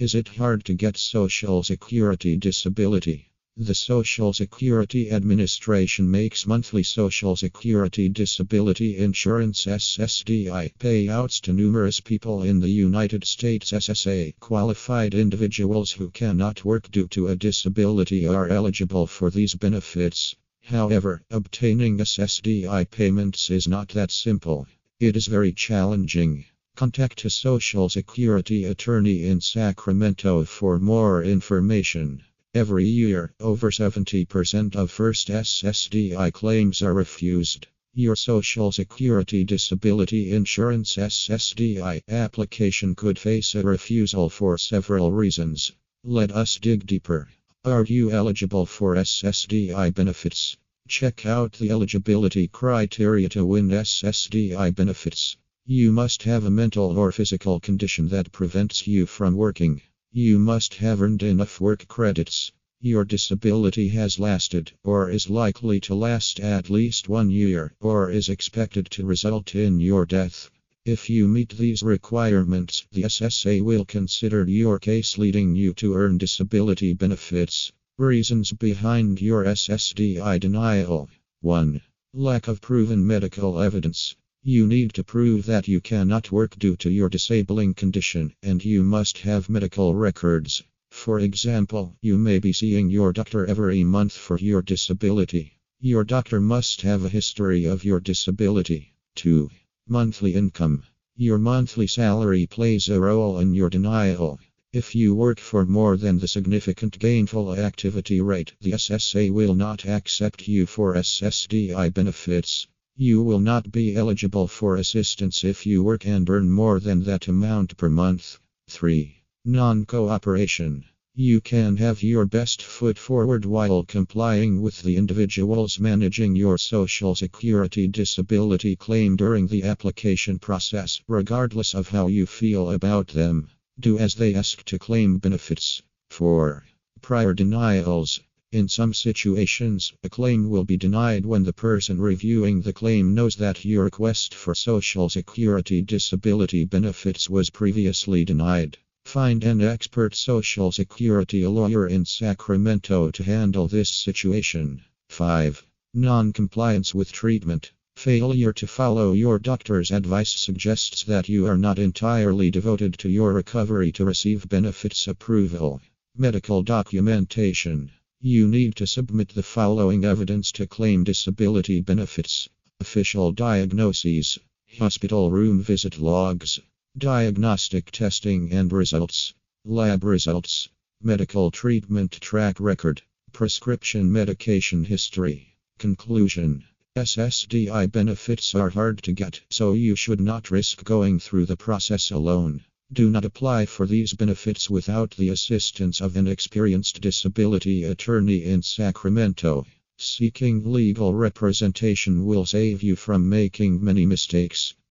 Is it hard to get Social Security disability? The Social Security Administration makes monthly Social Security Disability Insurance SSDI payouts to numerous people in the United States. SSA qualified individuals who cannot work due to a disability are eligible for these benefits. However, obtaining SSDI payments is not that simple. It is very challenging. Contact a Social Security attorney in Sacramento for more information. Every year, over 70% of first SSDI claims are refused. Your Social Security Disability Insurance SSDI application could face a refusal for several reasons. Let us dig deeper. Are you eligible for SSDI benefits? Check out the eligibility criteria to win SSDI benefits. You must have a mental or physical condition that prevents you from working. You must have earned enough work credits. Your disability has lasted, or is likely to last at least one year, or is expected to result in your death. If you meet these requirements, the SSA will consider your case leading you to earn disability benefits. Reasons behind your SSDI denial 1. Lack of proven medical evidence. You need to prove that you cannot work due to your disabling condition, and you must have medical records. For example, you may be seeing your doctor every month for your disability. Your doctor must have a history of your disability. 2. Monthly income. Your monthly salary plays a role in your denial. If you work for more than the significant gainful activity rate, the SSA will not accept you for SSDI benefits. You will not be eligible for assistance if you work and earn more than that amount per month. 3. Non cooperation. You can have your best foot forward while complying with the individuals managing your Social Security disability claim during the application process, regardless of how you feel about them. Do as they ask to claim benefits. 4. Prior denials. In some situations, a claim will be denied when the person reviewing the claim knows that your request for Social Security disability benefits was previously denied. Find an expert Social Security lawyer in Sacramento to handle this situation. 5. Non compliance with treatment. Failure to follow your doctor's advice suggests that you are not entirely devoted to your recovery to receive benefits approval. Medical documentation. You need to submit the following evidence to claim disability benefits official diagnoses, hospital room visit logs, diagnostic testing and results, lab results, medical treatment track record, prescription medication history. Conclusion SSDI benefits are hard to get, so you should not risk going through the process alone. Do not apply for these benefits without the assistance of an experienced disability attorney in Sacramento. Seeking legal representation will save you from making many mistakes.